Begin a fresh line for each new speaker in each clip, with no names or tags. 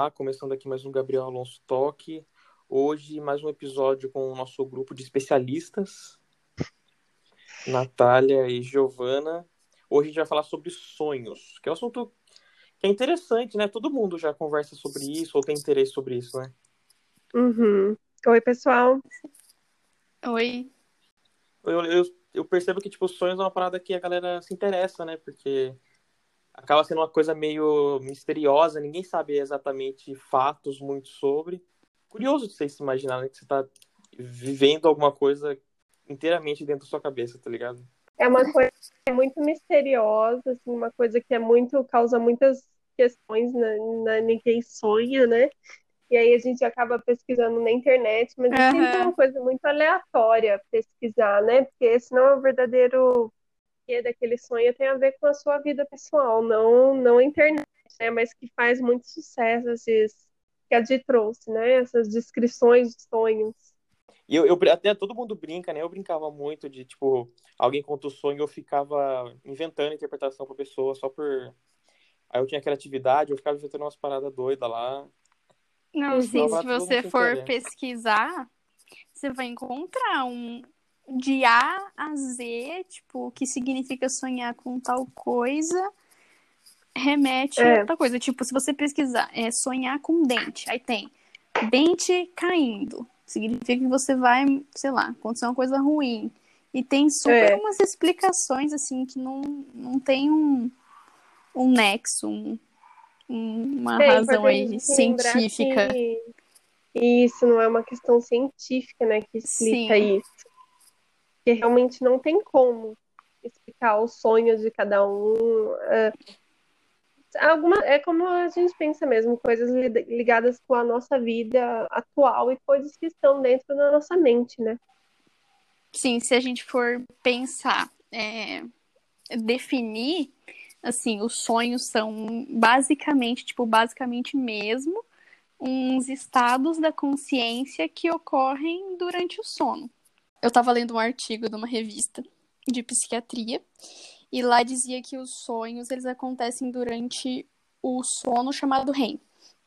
Olá, começando aqui mais um Gabriel Alonso Toque. Hoje, mais um episódio com o nosso grupo de especialistas, Natália e Giovana. Hoje a gente vai falar sobre sonhos, que é um assunto que é interessante, né? Todo mundo já conversa sobre isso ou tem interesse sobre isso, né?
Uhum. Oi, pessoal.
Oi.
Eu, eu, eu percebo que, tipo, sonhos é uma parada que a galera se interessa, né? Porque acaba sendo uma coisa meio misteriosa, ninguém sabe exatamente fatos muito sobre. Curioso de você se imaginar, né? Que você tá vivendo alguma coisa inteiramente dentro da sua cabeça, tá ligado?
É uma coisa muito misteriosa, assim, uma coisa que é muito, causa muitas questões, na, na ninguém sonha, né? E aí a gente acaba pesquisando na internet, mas uhum. sempre é uma coisa muito aleatória pesquisar, né? Porque esse não é o verdadeiro que daquele sonho tem a ver com a sua vida pessoal, não, não a internet, né? Mas que faz muito sucesso esses que a Di trouxe, né? Essas descrições de sonhos.
E eu, eu, até todo mundo brinca, né? Eu brincava muito de, tipo, alguém conta o sonho, eu ficava inventando interpretação pra pessoa só por. Aí eu tinha criatividade, eu ficava inventando umas paradas doidas lá.
Não, sim, se você for pesquisar, você vai encontrar um, de A a Z, tipo, o que significa sonhar com tal coisa, remete é. a outra coisa. Tipo, se você pesquisar, é sonhar com dente, aí tem dente caindo. Significa que você vai, sei lá, acontecer uma coisa ruim. E tem super é. umas explicações, assim, que não, não tem um, um nexo, um, uma é, razão aí científica. Que
isso não é uma questão científica, né, que explica Sim. isso porque realmente não tem como explicar os sonhos de cada um. É, alguma, é como a gente pensa mesmo, coisas ligadas com a nossa vida atual e coisas que estão dentro da nossa mente, né?
Sim, se a gente for pensar, é, definir, assim, os sonhos são basicamente, tipo, basicamente mesmo, uns estados da consciência que ocorrem durante o sono eu estava lendo um artigo de uma revista de psiquiatria e lá dizia que os sonhos eles acontecem durante o sono chamado REM.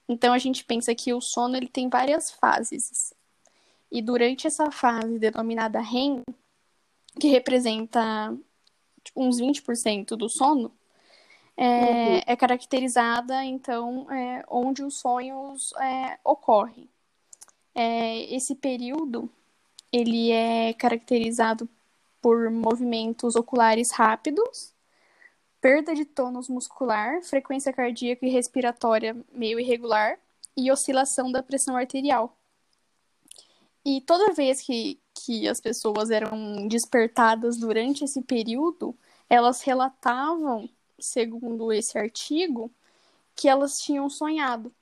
Então a gente pensa que o sono ele tem várias fases. E durante essa fase denominada REM, que representa uns 20% do sono, é, uhum. é, caracterizada, então, é, onde os sonhos é, ocorrem. É, esse período ele é caracterizado por movimentos oculares rápidos, perda de tônus muscular, frequência cardíaca e respiratória meio irregular e oscilação da pressão arterial. E toda vez que, que as pessoas eram despertadas durante esse período, elas relatavam, segundo esse artigo, que elas tinham sonhado.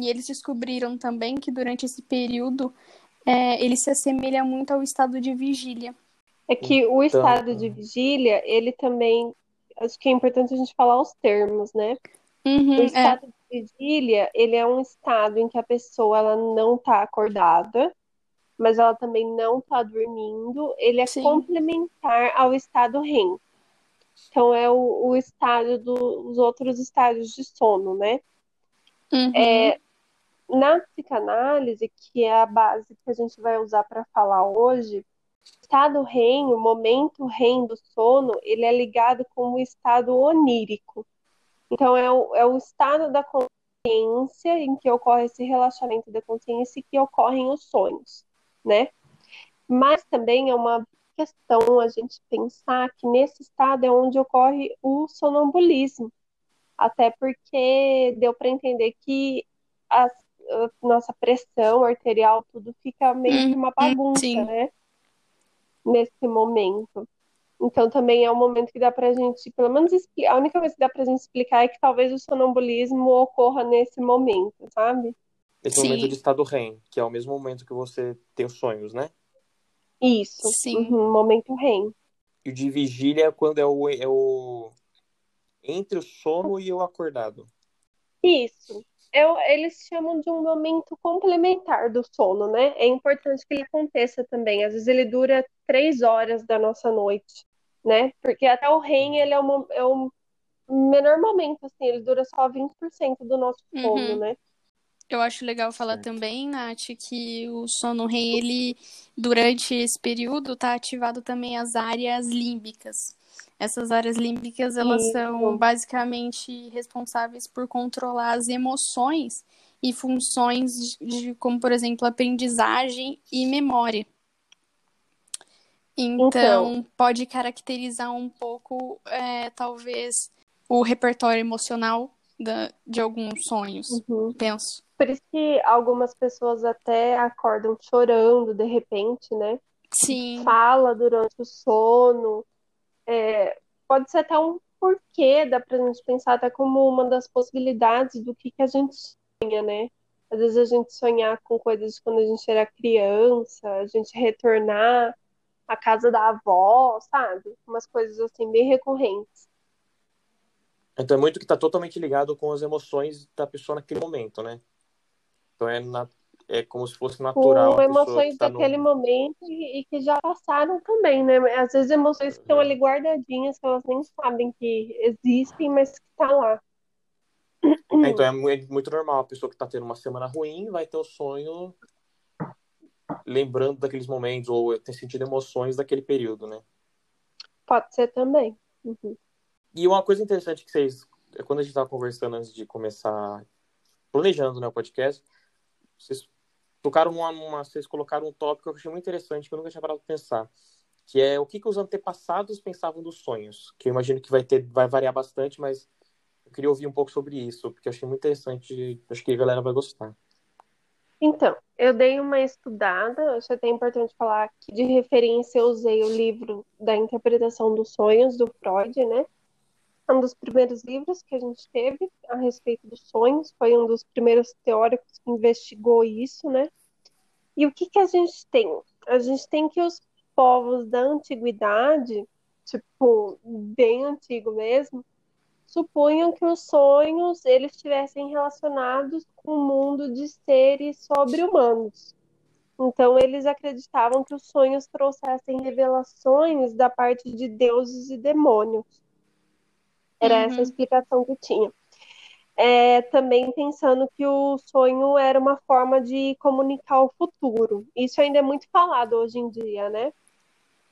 E eles descobriram também que durante esse período é, ele se assemelha muito ao estado de vigília.
É que o então, estado de vigília, ele também. Acho que é importante a gente falar os termos, né?
Uhum,
o é. estado é. de vigília, ele é um estado em que a pessoa ela não está acordada, mas ela também não está dormindo. Ele é Sim. complementar ao estado REM. Então, é o, o estado dos outros estádios de sono, né?
Uhum.
É, na psicanálise, que é a base que a gente vai usar para falar hoje, o estado REM, o momento REM do sono, ele é ligado com o estado onírico. Então, é o, é o estado da consciência em que ocorre esse relaxamento da consciência e que ocorrem os sonhos, né? Mas também é uma questão a gente pensar que nesse estado é onde ocorre o sonambulismo. Até porque deu para entender que as nossa pressão arterial, tudo fica meio que uma uhum, bagunça, Sim. né? Nesse momento. Então também é um momento que dá pra gente, pelo menos a única coisa que dá pra gente explicar é que talvez o sonambulismo ocorra nesse momento, sabe?
Esse Sim. momento de estado REM, que é o mesmo momento que você tem os sonhos, né?
Isso. Sim. Uhum, momento REM.
E o de vigília é quando é o, é o entre o sono e o acordado.
Isso eu, eles chamam de um momento complementar do sono, né? É importante que ele aconteça também. Às vezes ele dura três horas da nossa noite, né? Porque até o REM, ele é, uma, é um, menor momento, assim, ele dura só 20% do nosso sono,
Uhum.
né?
Eu acho legal falar
Certo.
também, Nath, que o sono REM, ele, durante esse período, tá ativado também as áreas límbicas. Essas áreas límbicas, elas
Isso.
são basicamente responsáveis por controlar as emoções e funções de, de- como, por exemplo, aprendizagem e memória. Então,
Então.
pode caracterizar um pouco, é, talvez, o repertório emocional da- de alguns sonhos,
Uhum.
penso.
Por isso que algumas pessoas até acordam chorando de repente, né?
Sim.
Fala durante o sono. É, pode ser até um porquê, dá pra gente pensar até como uma das possibilidades do que, que a gente sonha, né? Às vezes a gente sonhar com coisas de quando a gente era criança, a gente retornar à casa da avó, sabe? Umas coisas assim bem recorrentes.
Então é muito que tá totalmente ligado com as emoções da pessoa naquele momento, né? Então é, na- é como se fosse natural
com emoções
tá
daquele
no...
momento e, que já passaram também, né? Às vezes emoções que estão ali guardadinhas, que elas nem sabem que existem, mas que tá lá.
É, então é é muito normal. A pessoa que tá tendo uma semana ruim vai ter o sonho lembrando daqueles momentos ou ter sentido emoções daquele período, né?
Pode ser também. Uhum.
E uma coisa interessante que vocês, quando a gente estava conversando antes de começar, planejando né, o podcast, vocês tocaram numa, numa- vocês colocaram um tópico que eu achei muito interessante, que eu nunca tinha parado de pensar, que é o que, que os antepassados pensavam dos sonhos, que eu imagino que vai ter, vai variar bastante, mas eu queria ouvir um pouco sobre isso, porque eu achei muito interessante, acho que a galera vai gostar.
Então, eu dei uma estudada, acho até importante falar que de referência eu usei o livro da interpretação dos sonhos do Freud, né? Um dos primeiros livros que a gente teve a respeito dos sonhos, foi um dos primeiros teóricos que investigou isso, né? E o que que a gente tem? A gente tem que os povos da antiguidade, tipo, bem antigo mesmo, supunham que os sonhos eles estivessem relacionados com o mundo de seres sobre-humanos. Então, eles acreditavam que os sonhos trouxessem revelações da parte de deuses e demônios. Era
Uhum.
essa a explicação que tinha. É, também pensando que o sonho era uma forma de comunicar o futuro. Isso ainda é muito falado hoje em dia, né?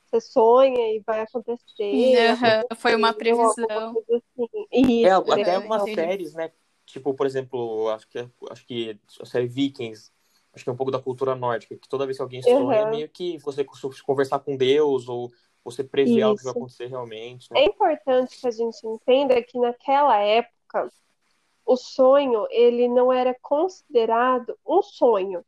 Você sonha e vai acontecer.
Aham, Foi uma previsão.
assim. Isso,
É, até
previsão.
algumas
entendi.
séries, né? Tipo, por exemplo, acho que, acho que a série Vikings, acho que é um pouco da cultura nórdica, que toda vez que alguém sonha,
Uhum.
meio que você conversar com Deus ou você prever algo que vai acontecer realmente, né?
É importante que a gente entenda que naquela época o sonho ele não era considerado um sonho.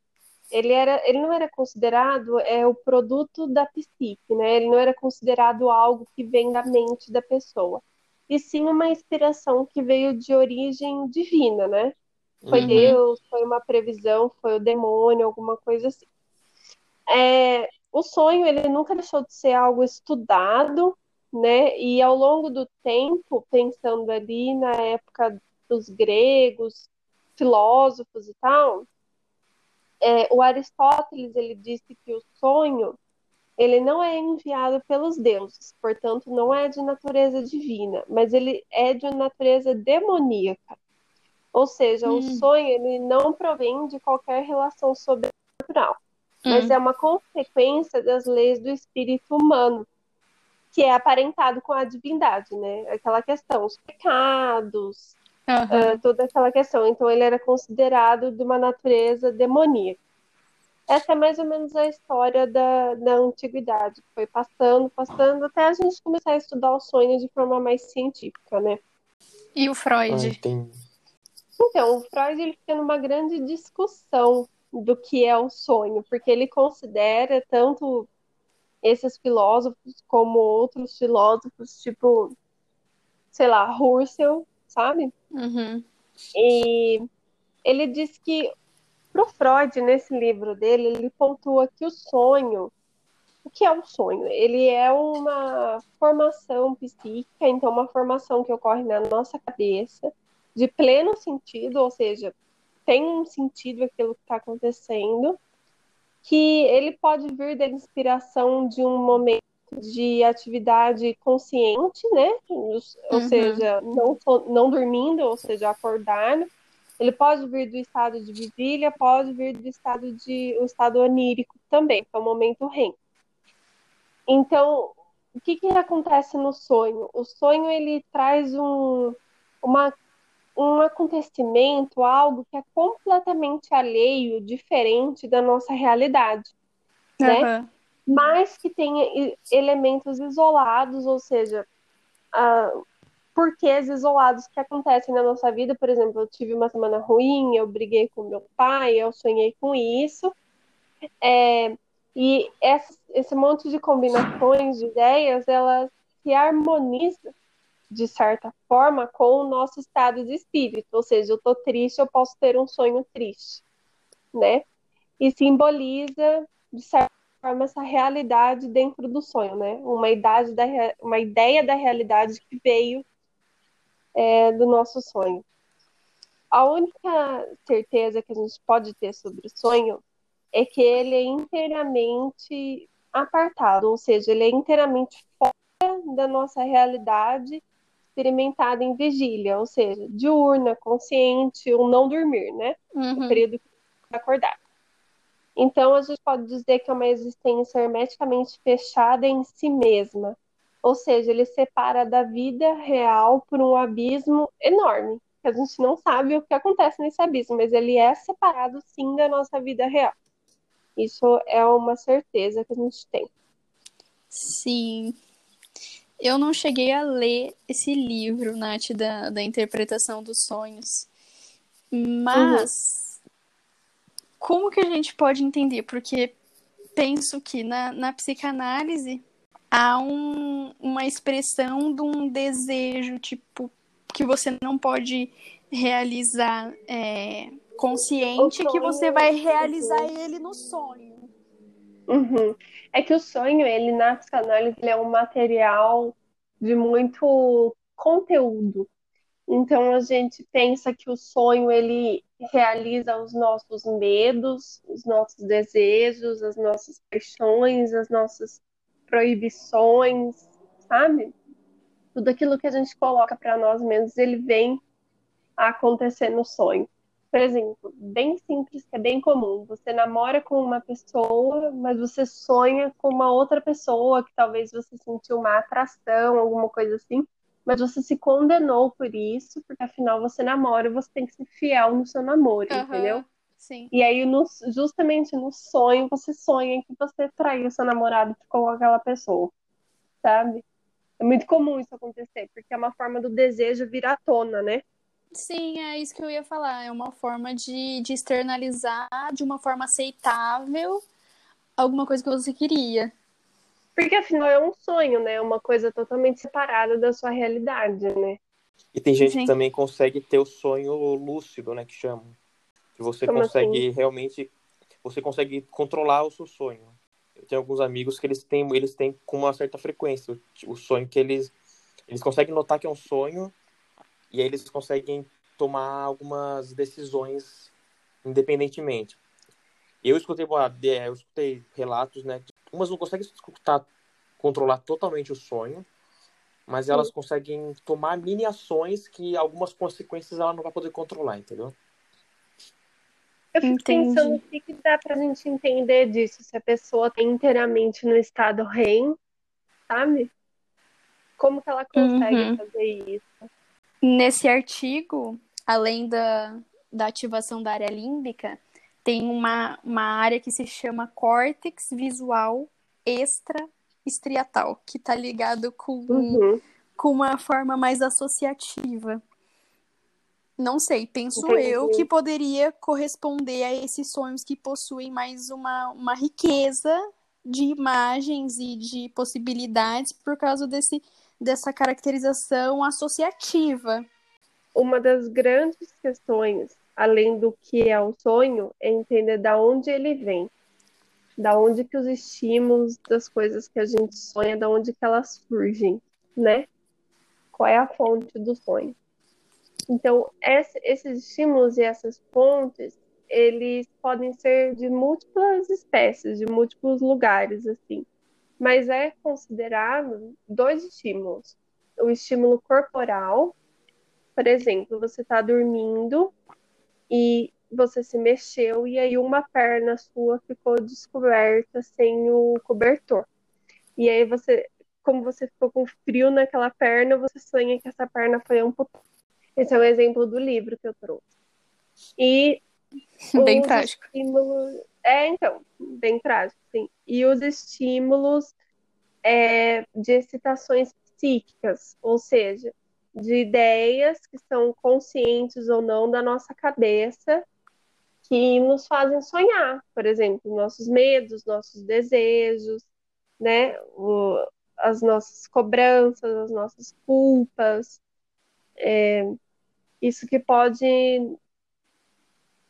Ele era, ele não era considerado é o produto da psique, né? Ele não era considerado algo que vem da mente da pessoa. E sim uma inspiração que veio de origem divina, né? Foi
Uhum.
Deus, foi uma previsão, foi o demônio, alguma coisa assim. É, o sonho, ele nunca deixou de ser algo estudado, né? E ao longo do tempo, pensando ali na época dos gregos, filósofos e tal, é, o Aristóteles, ele disse que o sonho, ele não é enviado pelos deuses, portanto, não é de natureza divina, mas ele é de natureza demoníaca. Ou seja, o
Hum.
sonho ele não provém de qualquer relação sobrenatural, mas
Hum.
é uma consequência das leis do espírito humano, que é aparentado com a divindade, né? Aquela questão, os pecados,
Aham.
ah, toda aquela questão. Então ele era considerado de uma natureza demoníaca. Essa é mais ou menos a história da, da antiguidade, que foi passando, passando, até a gente começar a estudar os sonhos de forma mais científica, né?
E o
Ah,
Freud?
entendi.
Então, o Freud ele fica numa grande discussão do que é o sonho, porque ele considera tanto esses filósofos como outros filósofos, tipo, sei lá, Husserl, sabe?
Uhum.
E ele diz que pro Freud, nesse livro dele, ele pontua que o sonho, o que é o sonho? Ele é uma formação psíquica, então uma formação que ocorre na nossa cabeça, de pleno sentido, ou seja, tem um sentido aquilo que está acontecendo, que ele pode vir da inspiração de um momento de atividade consciente, né? Ou
Uhum.
seja, não, não dormindo, ou seja, acordado. Ele pode vir do estado de vigília, pode vir do estado de o estado onírico também, que é o momento REM. Então, o que que acontece no sonho? O sonho ele traz um, uma, um acontecimento, algo que é completamente alheio, diferente da nossa realidade, né?
Aham.
mas que tenha e- elementos isolados, ou seja, ah, porquês isolados que acontecem na nossa vida. Por exemplo, eu tive uma semana ruim, eu briguei com meu pai, eu sonhei com isso. É, e essa- esse monte de combinações de ideias, elas se harmonizam de certa forma com o nosso estado de espírito. Ou seja, eu tô triste, eu posso ter um sonho triste, né? E simboliza, de certa forma, essa realidade dentro do sonho, né? Uma, idade da, uma ideia da realidade que veio é, do nosso sonho. A única certeza que a gente pode ter sobre o sonho é que ele é inteiramente apartado, ou seja, ele é inteiramente fora da nossa realidade experimentada em vigília, ou seja, diurna, consciente, o não dormir, né? O
Uhum.
período que você acordar. Então, a gente pode dizer que é uma existência hermeticamente fechada em si mesma. Ou seja, ele separa da vida real por um abismo enorme. que A gente não sabe o que acontece nesse abismo, mas ele é separado sim da nossa vida real. Isso é uma certeza que a gente tem.
Sim. Eu não cheguei a ler esse livro, Nath, da, da interpretação dos sonhos. Mas como que a gente pode entender? Porque penso que na, na psicanálise há um, uma expressão de um desejo, tipo, que você não pode realizar é, consciente, que você vai realizar ele no sonho.
Uhum. É que o sonho, ele na psicanálise, ele é um material de muito conteúdo. Então a gente pensa que o sonho ele realiza os nossos medos, os nossos desejos, as nossas paixões, as nossas proibições, sabe? Tudo aquilo que a gente coloca para nós mesmos, ele vem a acontecer no sonho. Por exemplo, bem simples, que é bem comum. Você namora com uma pessoa, mas você sonha com uma outra pessoa que talvez você sentiu uma atração, alguma coisa assim, mas você se condenou por isso, porque afinal você namora, você tem que ser fiel no seu namoro, entendeu?
Aham, Sim.
E aí, no- justamente no sonho, você sonha que você traiu seu namorado e ficou com aquela pessoa, sabe? É muito comum isso acontecer, porque é uma forma do desejo vir à tona, né?
Sim, é isso que eu ia falar. É uma forma de, de externalizar de uma forma aceitável alguma coisa que você queria.
Porque afinal é um sonho, né? Uma coisa totalmente separada da sua realidade, né?
E tem gente
Sim.
que também consegue ter o sonho lúcido, né? Que chamam. Que você
Como
consegue realmente. Você consegue controlar o seu sonho. Eu tenho alguns amigos que eles têm, eles têm com uma certa frequência o, o sonho que eles. Eles conseguem notar que é um sonho e aí eles conseguem tomar algumas decisões independentemente. Eu escutei, boa, é, eu escutei relatos, né? que Umas não conseguem escutar, controlar totalmente o sonho, mas elas conseguem tomar mini ações que algumas consequências ela não vai poder controlar, entendeu?
Eu fico
Entendi.
pensando o que que dá pra gente entender disso, se a pessoa tá inteiramente no estado REM, sabe? Como que ela consegue
Uhum.
fazer isso?
Nesse artigo, além da, da ativação da área límbica, tem uma, uma área que se chama córtex visual extra-estriatal, que está ligado com,
Uhum.
com uma forma mais associativa. Não sei, penso
Entendi.
eu que poderia corresponder a esses sonhos que possuem mais uma, uma riqueza de imagens e de possibilidades por causa desse, dessa caracterização associativa.
Uma das grandes questões, além do que é o sonho, é entender da onde ele vem. Da onde que os estímulos das coisas que a gente sonha, da onde que elas surgem, né? Qual é a fonte do sonho? Então, esse- esses estímulos e essas fontes, eles podem ser de múltiplas espécies, de múltiplos lugares, assim. Mas é considerado dois estímulos. O estímulo corporal, por exemplo, você está dormindo e você se mexeu e aí uma perna sua ficou descoberta sem o cobertor. E aí você, como você ficou com frio naquela perna, você sonha que essa perna foi amputada. Esse é um exemplo do livro que eu trouxe. E
bem trágico.
Estímulos... É, então, bem trágico, sim. E os estímulos é, de excitações psíquicas, ou seja, de ideias que são conscientes ou não da nossa cabeça, que nos fazem sonhar, por exemplo, nossos medos, nossos desejos, né, o, as nossas cobranças, as nossas culpas, é, isso que pode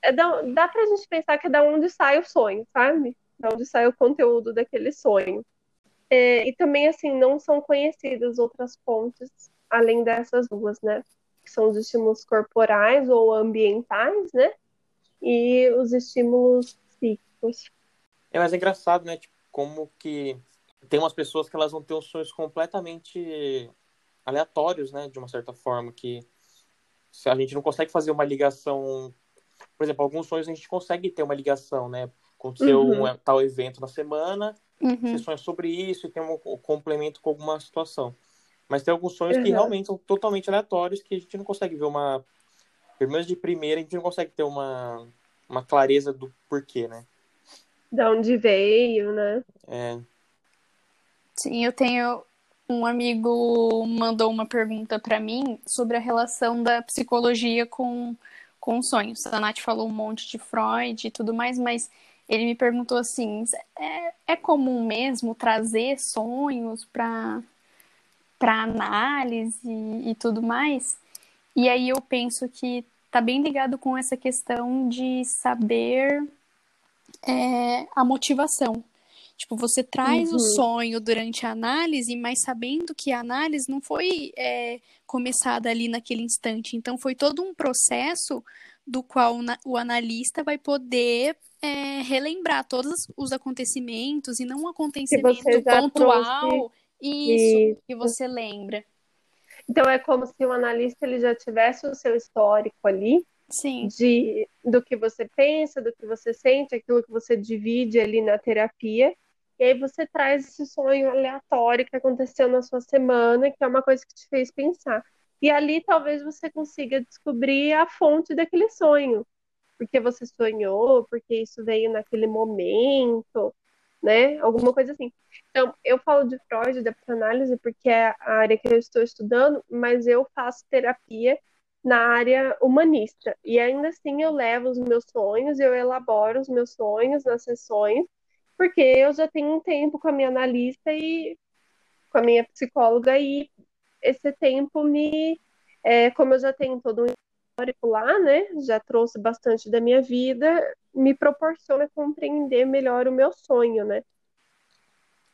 é da, dá pra gente pensar que é da onde sai o sonho, sabe? Da onde sai o conteúdo daquele sonho. É, e também, assim, não são conhecidas outras fontes além dessas duas, né? Que são os estímulos corporais ou ambientais, né? E os estímulos psíquicos.
É, mas é engraçado, né? Tipo, como que tem umas pessoas que elas vão ter os sonhos completamente aleatórios, né? De uma certa forma, que a gente não consegue fazer uma ligação por exemplo, alguns sonhos a gente consegue ter uma ligação, né? Aconteceu uhum. um tal evento na semana, uhum. você sonha sobre isso e tem um complemento com alguma situação. Mas tem alguns sonhos uhum. que realmente são totalmente aleatórios que a gente não consegue ver uma. Pelo menos de primeira, a gente não consegue ter uma, uma clareza do porquê, né?
Da onde veio, né?
É.
Sim, eu tenho um amigo mandou uma pergunta para mim sobre a relação da psicologia com com sonhos. A Nath falou um monte de Freud e tudo mais, mas ele me perguntou assim: é, é comum mesmo trazer sonhos para análise e, e tudo mais? E aí eu penso que tá bem ligado com essa questão de saber é, a motivação. Tipo, você traz uhum. o sonho durante a análise, mas sabendo que a análise não foi é, começada ali naquele instante. Então, foi todo um processo do qual o analista vai poder é, relembrar todos os acontecimentos e não um acontecimento pontual. Isso, isso, que você lembra.
Então, é como se o analista ele já tivesse o seu histórico ali.
Sim.
De, do que você pensa, do que você sente, aquilo que você divide ali na terapia. E aí você traz esse sonho aleatório que aconteceu na sua semana, que é uma coisa que te fez pensar. E ali talvez você consiga descobrir a fonte daquele sonho. Porque você sonhou, porque isso veio naquele momento, né? Alguma coisa assim. Então, eu falo de Freud, da psicanálise, porque é a área que eu estou estudando, mas eu faço terapia na área humanista. E ainda assim eu levo os meus sonhos, eu elaboro os meus sonhos nas sessões porque eu já tenho um tempo com a minha analista e com a minha psicóloga e esse tempo me, é, como eu já tenho todo um histórico lá, né, já trouxe bastante da minha vida, me proporciona compreender melhor o meu sonho, né.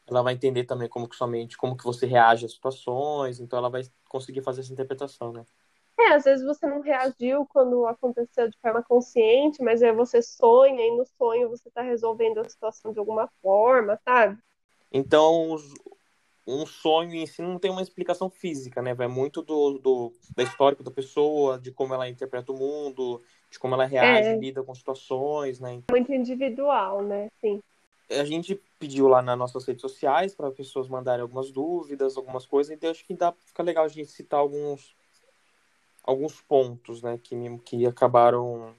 Ela vai entender também como que somente como que você reage às situações, então ela vai conseguir fazer essa interpretação, né.
É, às vezes você não reagiu quando aconteceu de forma consciente, mas aí você sonha e no sonho você está resolvendo a situação de alguma forma, sabe?
Então, um sonho em si não tem uma explicação física, né? Vai muito do, do da histórico da pessoa, de como ela interpreta o mundo, de como ela reage, é. lida com situações, né?
Muito individual, né? Sim.
A gente pediu lá nas nossas redes sociais para pessoas mandarem algumas dúvidas, algumas coisas, então acho que dá, fica legal a gente citar alguns alguns pontos, né, que, me, que acabaram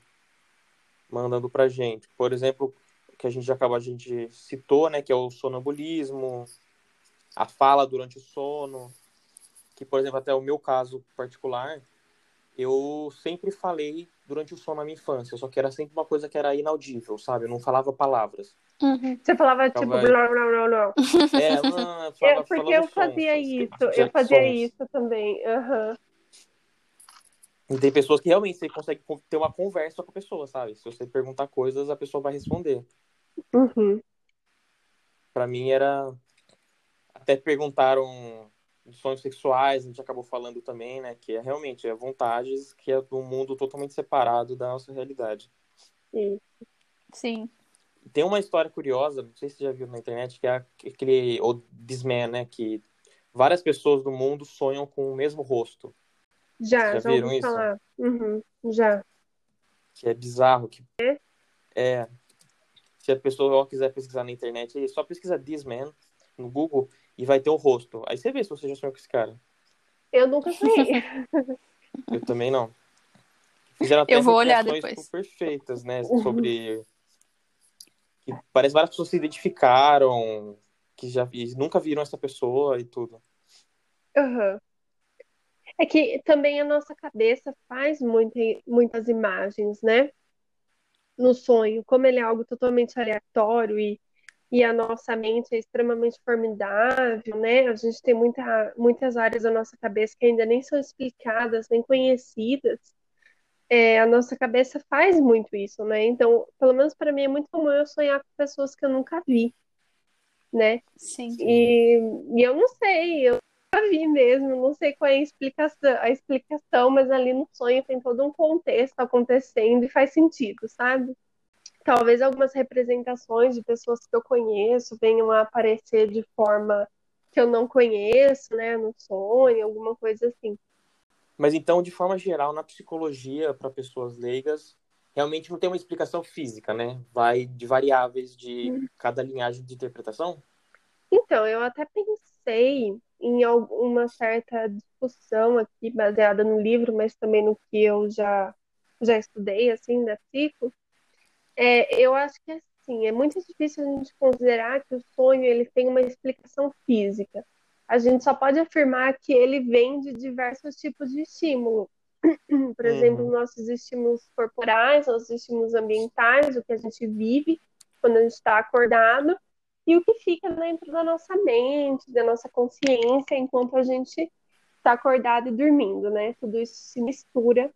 mandando pra gente. Por exemplo, que a gente acaba, a gente citou, né, que é o sonambulismo, a fala durante o sono, que, por exemplo, até o meu caso particular, eu sempre falei durante o sono na minha infância, só que era sempre uma coisa que era inaudível, sabe? Eu não falava palavras.
Uhum. Você falava tipo blá blá blá blá.
É, não, eu falava,
eu, porque eu fazia sons, isso, eu fazia sons. isso também. Uhum.
E tem pessoas que realmente você consegue ter uma conversa com a pessoa, sabe? Se você perguntar coisas, a pessoa vai responder.
Uhum.
Pra mim era. Até perguntaram sonhos sexuais, a gente acabou falando também, né? Que é realmente é vontades que é de um mundo totalmente separado da nossa realidade.
Sim.
Sim.
tem uma história curiosa, não sei se você já viu na internet, que é aquele o Disman, né? Que várias pessoas do mundo sonham com o mesmo rosto.
Já, já, já viram isso? Falar. Uhum, já.
Que é bizarro. Que... É? é. Se a pessoa quiser pesquisar na internet, é só pesquisa Disman no Google e vai ter o rosto. Aí você vê se você já sonhou com esse cara.
Eu nunca sonhei.
Eu também não. Fizeram até
Eu vou olhar depois.
perfeitas, né? Sobre. que parece várias pessoas se identificaram, que já nunca viram essa pessoa e tudo.
Uhum. É que também a nossa cabeça faz muito, muitas imagens, né? No sonho. Como ele é algo totalmente aleatório e, e a nossa mente é extremamente formidável, né? A gente tem muita, muitas áreas da nossa cabeça que ainda nem são explicadas, nem conhecidas é, a nossa cabeça faz muito isso, né? Então, pelo menos para mim é muito comum eu sonhar com pessoas que eu nunca vi, né?
Sim.
E, e eu não sei, eu vi mesmo, não sei qual é a explicação, a explicação, mas ali no sonho tem todo um contexto acontecendo e faz sentido, sabe? Talvez algumas representações de pessoas que eu conheço venham a aparecer de forma que eu não conheço, né, no sonho, alguma coisa assim.
Mas então, de forma geral, na psicologia, para pessoas leigas, realmente não tem uma explicação física, né? Vai de variáveis de hum. cada linhagem de interpretação?
Então, eu até pensei em alguma certa discussão aqui, baseada no livro, mas também no que eu já, já estudei, assim, da psico. É, eu acho que, assim, é muito difícil a gente considerar que o sonho ele tem uma explicação física a gente só pode afirmar que ele vem de diversos tipos de estímulo. Por exemplo, uhum. nossos estímulos corporais, nossos estímulos ambientais, o que a gente vive quando a gente está acordado, e o que fica dentro da nossa mente, da nossa consciência, enquanto a gente está acordado e dormindo, né? Tudo isso se mistura.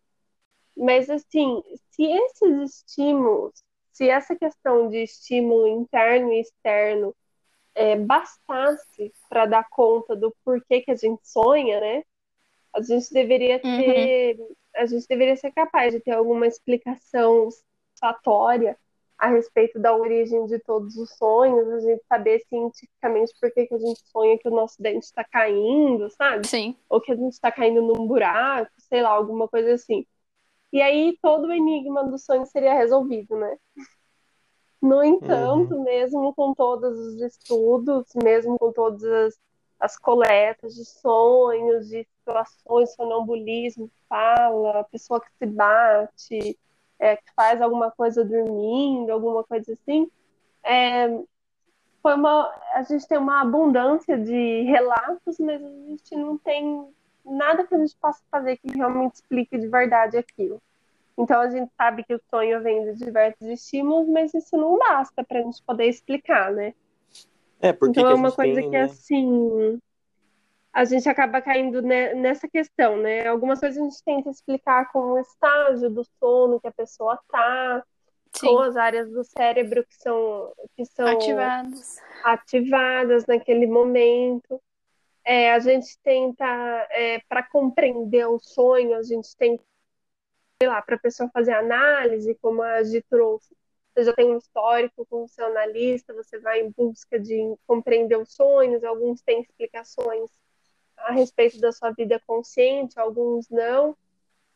Mas, assim, se esses estímulos, se essa questão de estímulo interno e externo é, bastasse para dar conta do porquê que a gente sonha, né? A gente deveria uhum. ter, uhum. a gente deveria ser capaz de ter alguma explicação satisfatória a respeito da origem de todos os sonhos, a gente saber cientificamente por que, que a gente sonha que o nosso dente está caindo, sabe?
Sim.
Ou que a gente está caindo num buraco, sei lá, alguma coisa assim. E aí todo o enigma do sonho seria resolvido, né? No entanto, uhum. mesmo com todos os estudos, mesmo com todas as, as coletas de sonhos, de situações, sonambulismo, fala, a pessoa que se bate, é, que faz alguma coisa dormindo, alguma coisa assim, é, foi uma, a gente tem uma abundância de relatos, mas a gente não tem nada que a gente possa fazer que realmente explique de verdade aquilo. Então a gente sabe que o sonho vem de diversos estímulos, mas isso não basta para a gente poder explicar, né?
É, porque
então
é
uma coisa
tem,
que
né?
assim a gente acaba caindo nessa questão, né? Algumas coisas a gente tenta explicar com o estágio do sono que a pessoa tá, Sim. com as áreas do cérebro que são que são
ativadas,
ativadas naquele momento. É, a gente tenta, é, para compreender o sonho, a gente tem sei lá, para a pessoa fazer análise, como a Gi trouxe. Você já tem um histórico com o seu analista, você vai em busca de compreender os sonhos, alguns têm explicações a respeito da sua vida consciente, alguns não.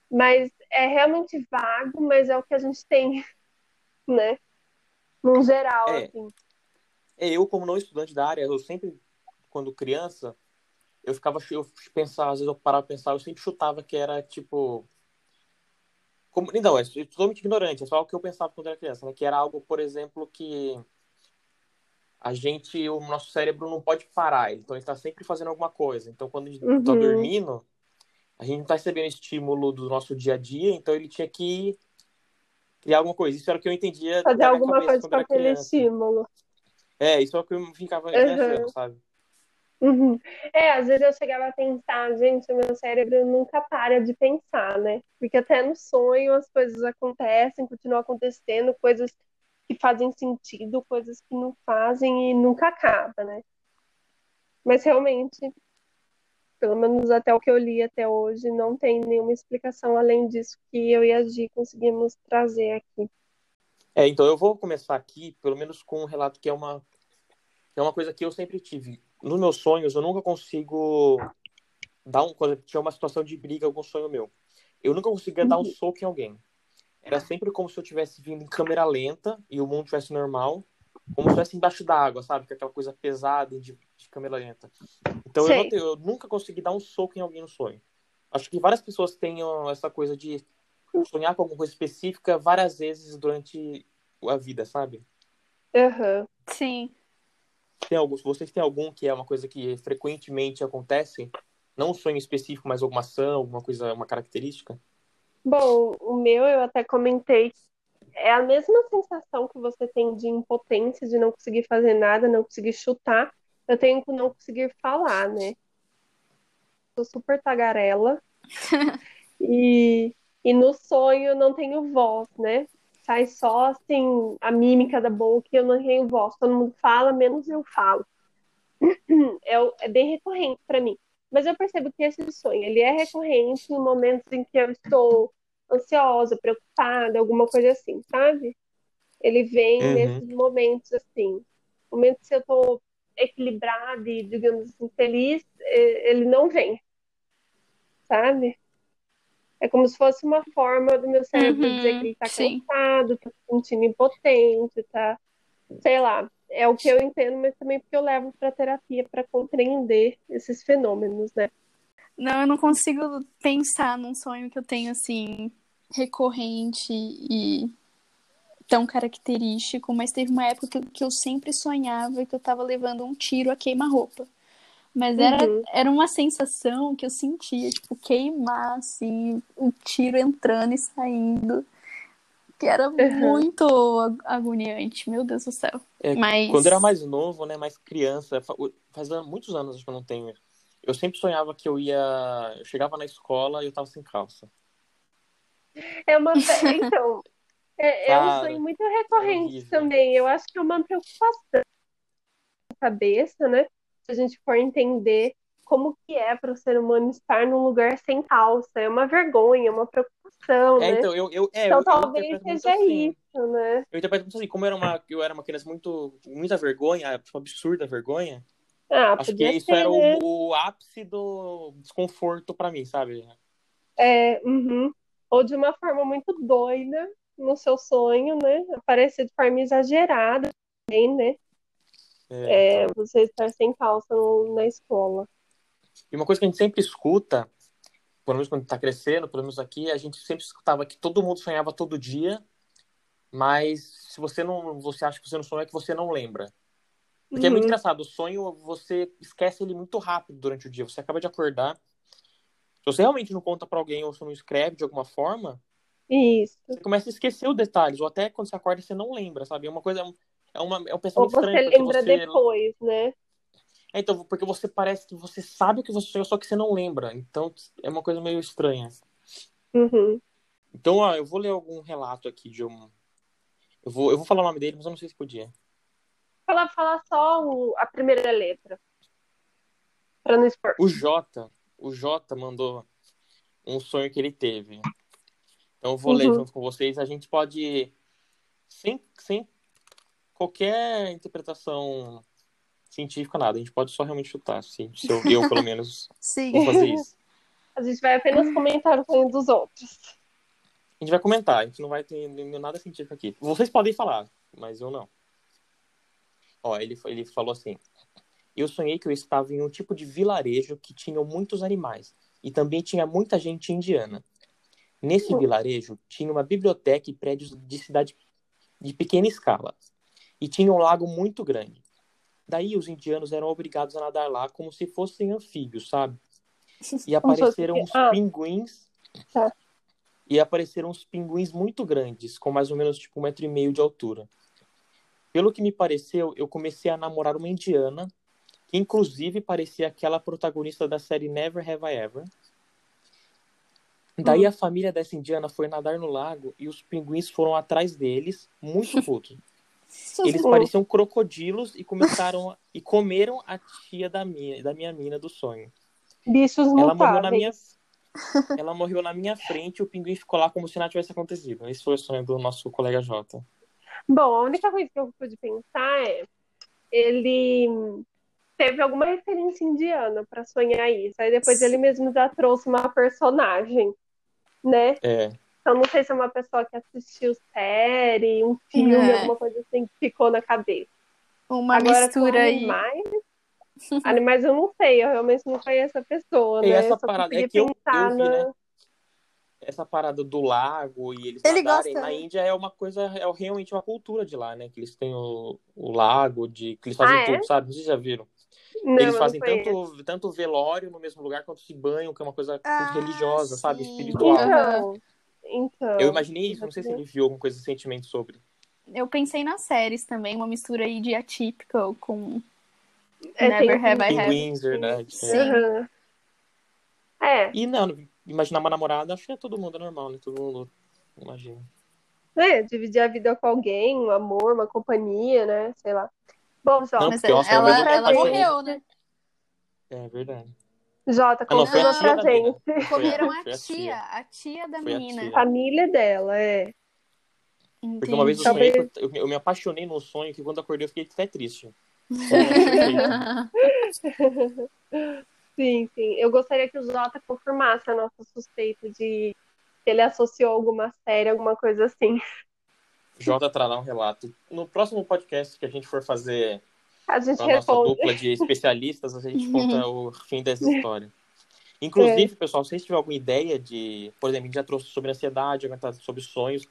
Mas é realmente vago, mas é o que a gente tem, né? No geral, é, assim.
É, eu, como não estudante da área, eu sempre, quando criança, eu ficava, eu pensava, às vezes eu parava pra pensar, eu sempre chutava que era, tipo, como, então, é totalmente ignorante, é só o que eu pensava quando era criança, né? Que era algo, por exemplo, que a gente, o nosso cérebro não pode parar, então ele está sempre fazendo alguma coisa. Então, quando a gente está uhum. dormindo, a gente não está recebendo estímulo do nosso dia a dia, então ele tinha que criar alguma coisa. Isso era o que eu entendia.
Fazer alguma coisa com aquele estímulo.
É, isso é o que eu ficava uhum. sabe?
Uhum. É, às vezes eu chegava a pensar, gente, o meu cérebro nunca para de pensar, né? Porque até no sonho as coisas acontecem, continuam acontecendo, coisas que fazem sentido, coisas que não fazem e nunca acaba, né? Mas realmente, pelo menos até o que eu li até hoje, não tem nenhuma explicação além disso que eu e a Gi conseguimos trazer aqui.
É, então eu vou começar aqui, pelo menos com um relato que é uma, é uma coisa que eu sempre tive. Nos meus sonhos, eu nunca consigo dar um. Tinha uma situação de briga, algum sonho meu. Eu nunca conseguia dar um soco em alguém. Era sempre como se eu tivesse vindo em câmera lenta e o mundo tivesse normal, como se estivesse embaixo d'água, sabe? Que é aquela coisa pesada de, de câmera lenta. Então eu, eu, nunca consegui dar um soco em alguém no sonho. Acho que várias pessoas têm essa coisa de sonhar com alguma coisa específica várias vezes durante a vida, sabe?
Uhum.
Sim.
Tem alguns, vocês têm algum que é uma coisa que frequentemente acontece? Não um sonho específico, mas alguma ação, alguma coisa, uma característica?
Bom, o meu eu até comentei. É a mesma sensação que você tem de impotência, de não conseguir fazer nada, não conseguir chutar. Eu tenho que não conseguir falar, né? Sou super tagarela. e, e no sonho eu não tenho voz, né? Sai só assim a mímica da boca e eu não tenho voz. Todo mundo fala, menos eu falo. É, é bem recorrente para mim. Mas eu percebo que esse sonho, ele é recorrente em momentos em que eu estou ansiosa, preocupada, alguma coisa assim, sabe? Ele vem uhum. nesses momentos assim. Momentos que eu estou equilibrada e, digamos assim, feliz, ele não vem, sabe? É como se fosse uma forma do meu cérebro uhum, dizer que ele tá sim. cansado, tá se sentindo impotente, tá. Sei lá. É o que eu entendo, mas também porque eu levo pra terapia para compreender esses fenômenos, né?
Não, eu não consigo pensar num sonho que eu tenho assim, recorrente e tão característico, mas teve uma época que, que eu sempre sonhava que eu tava levando um tiro a queima-roupa. Mas era, uhum. era uma sensação que eu sentia, tipo, queimar, assim, o tiro entrando e saindo. Que era uhum. muito agoniante, meu Deus do céu.
É,
Mas...
Quando eu era mais novo, né, mais criança, faz muitos anos que eu não tenho. Eu sempre sonhava que eu ia. Eu chegava na escola e eu tava sem calça.
É uma. Então, é, é um sonho muito recorrente é também. Eu acho que é uma preocupação na cabeça, né? se a gente for entender como que é para o ser humano estar num lugar sem calça. É uma vergonha, uma preocupação, é,
né? Então, eu, eu, é,
então
eu,
talvez seja assim. isso, né?
Eu interpreto muito assim, como eu era uma, eu era uma criança muito, muita vergonha, tipo, absurda vergonha,
ah,
acho que isso era né? o, o, ápice do desconforto para mim, sabe?
É, uhum. ou de uma forma muito doida no seu sonho, né? Aparecer de forma exagerada também, né? É, é, você estar sem calça na escola.
E uma coisa que a gente sempre escuta, pelo menos quando está crescendo, pelo menos aqui, a gente sempre escutava que todo mundo sonhava todo dia, mas se você não, você acha que você não sonha, é que você não lembra. Porque uhum. é muito uhum. engraçado, o sonho você esquece ele muito rápido durante o dia. Você acaba de acordar, se você realmente não conta para alguém ou você não escreve de alguma forma,
isso.
Você começa a esquecer os detalhes, ou até quando você acorda você não lembra, sabe? É uma coisa, é, uma, é um pensamento
Ou você
estranho.
lembra você... depois, né?
É, então, porque você parece que você sabe o que você sonhou, só que você não lembra. Então, é uma coisa meio estranha.
Uhum.
Então, ó, eu vou ler algum relato aqui de um... Eu vou, eu vou falar o nome dele, mas eu não sei se podia.
Fala, fala só o, a primeira letra. Pra não expor.
O Jota, o Jota mandou um sonho que ele teve. Então, eu vou uhum. ler junto com vocês. A gente pode, sem, sem qualquer interpretação científica, nada. A gente pode só realmente chutar, assim, se eu, eu pelo menos,
Sim.
vou fazer isso.
A gente vai apenas comentar o sonho dos outros.
A gente vai comentar, a gente não vai ter nada científico aqui. Vocês podem falar, mas eu não. Ó, ele, ele falou assim: Eu sonhei que eu estava em um tipo de vilarejo que tinha muitos animais e também tinha muita gente indiana. Nesse hum. vilarejo tinha uma biblioteca e prédios de cidade de pequena escala e tinha um lago muito grande. Daí os indianos eram obrigados a nadar lá como se fossem anfíbios, sabe? E apareceram uns ah. pinguins.
Tá.
E apareceram uns pinguins muito grandes, com mais ou menos tipo um metro e meio de altura. Pelo que me pareceu, eu comecei a namorar uma indiana, que inclusive parecia aquela protagonista da série Never Have I Ever. Daí hum. a família dessa indiana foi nadar no lago e os pinguins foram atrás deles, muito putos. Eles pareciam crocodilos e começaram e comeram a tia da minha, da minha mina do sonho.
Bichos
ela morreu na minha Ela morreu na minha frente e o pinguim ficou lá como se nada tivesse acontecido. Esse foi o sonho do nosso colega Jota.
Bom, a única coisa que eu pude pensar é ele teve alguma referência indiana para sonhar isso. Aí depois ele mesmo já trouxe uma personagem, né?
É.
Então não sei se é uma pessoa que assistiu série, um filme,
É.
alguma coisa assim que ficou na cabeça.
Uma
Agora,
mistura
com
aí.
animais, animais eu não sei, eu realmente não conheço a pessoa,
E
né?
essa
Só
parada- é que eu-
pensar
eu vi,
na-
né? Essa parada do lago e eles
Ele
nadarem
gosta.
na Índia é uma coisa, é realmente uma cultura de lá, né? Que eles têm o, o lago, de, que eles fazem
Ah, é?
tudo, sabe? Vocês já viram?
Não,
Eles fazem tanto, tanto velório no mesmo lugar quanto se banham, que é uma coisa
Ah,
religiosa, sabe?
sim.
Espiritual.
Então, então.
Eu imaginei isso, não sei se ele viu alguma coisa recentemente sobre.
Eu pensei nas séries também, uma mistura aí de Atypical com
É, tem
Never Have I Had.
Windsor, né?
Sim.
Aham. É,
E não, imaginar uma namorada, acho que é todo mundo normal, né? Todo mundo imagina.
né? Dividir a vida com alguém, um amor, uma companhia, né? Sei lá. Bom, Jota,
Não,
Mas
porque, nossa, uma
ela, ela
apaixonei.
morreu, né?
É verdade.
Jota,
Ah, a
confirma
tia
pra gente.
Foi a-
Comeram
foi
a tia, a tia da
Foi a
menina.
tia.
Família dela, é.
Porque uma vez eu
Entendi.
sonhei, eu, eu me apaixonei num sonho que quando eu acordei eu fiquei até triste.
Sim, sim. Eu gostaria que o Jota confirmasse a nossa suspeita de que ele associou alguma série, alguma coisa assim.
Jota trará um relato. No próximo podcast que a gente for fazer
A gente
a nossa dupla de especialistas, a gente conta o fim dessa história. Inclusive,
É.
pessoal, se vocês tiverem alguma ideia de, por exemplo, a gente já trouxe sobre ansiedade, sobre sonhos. Se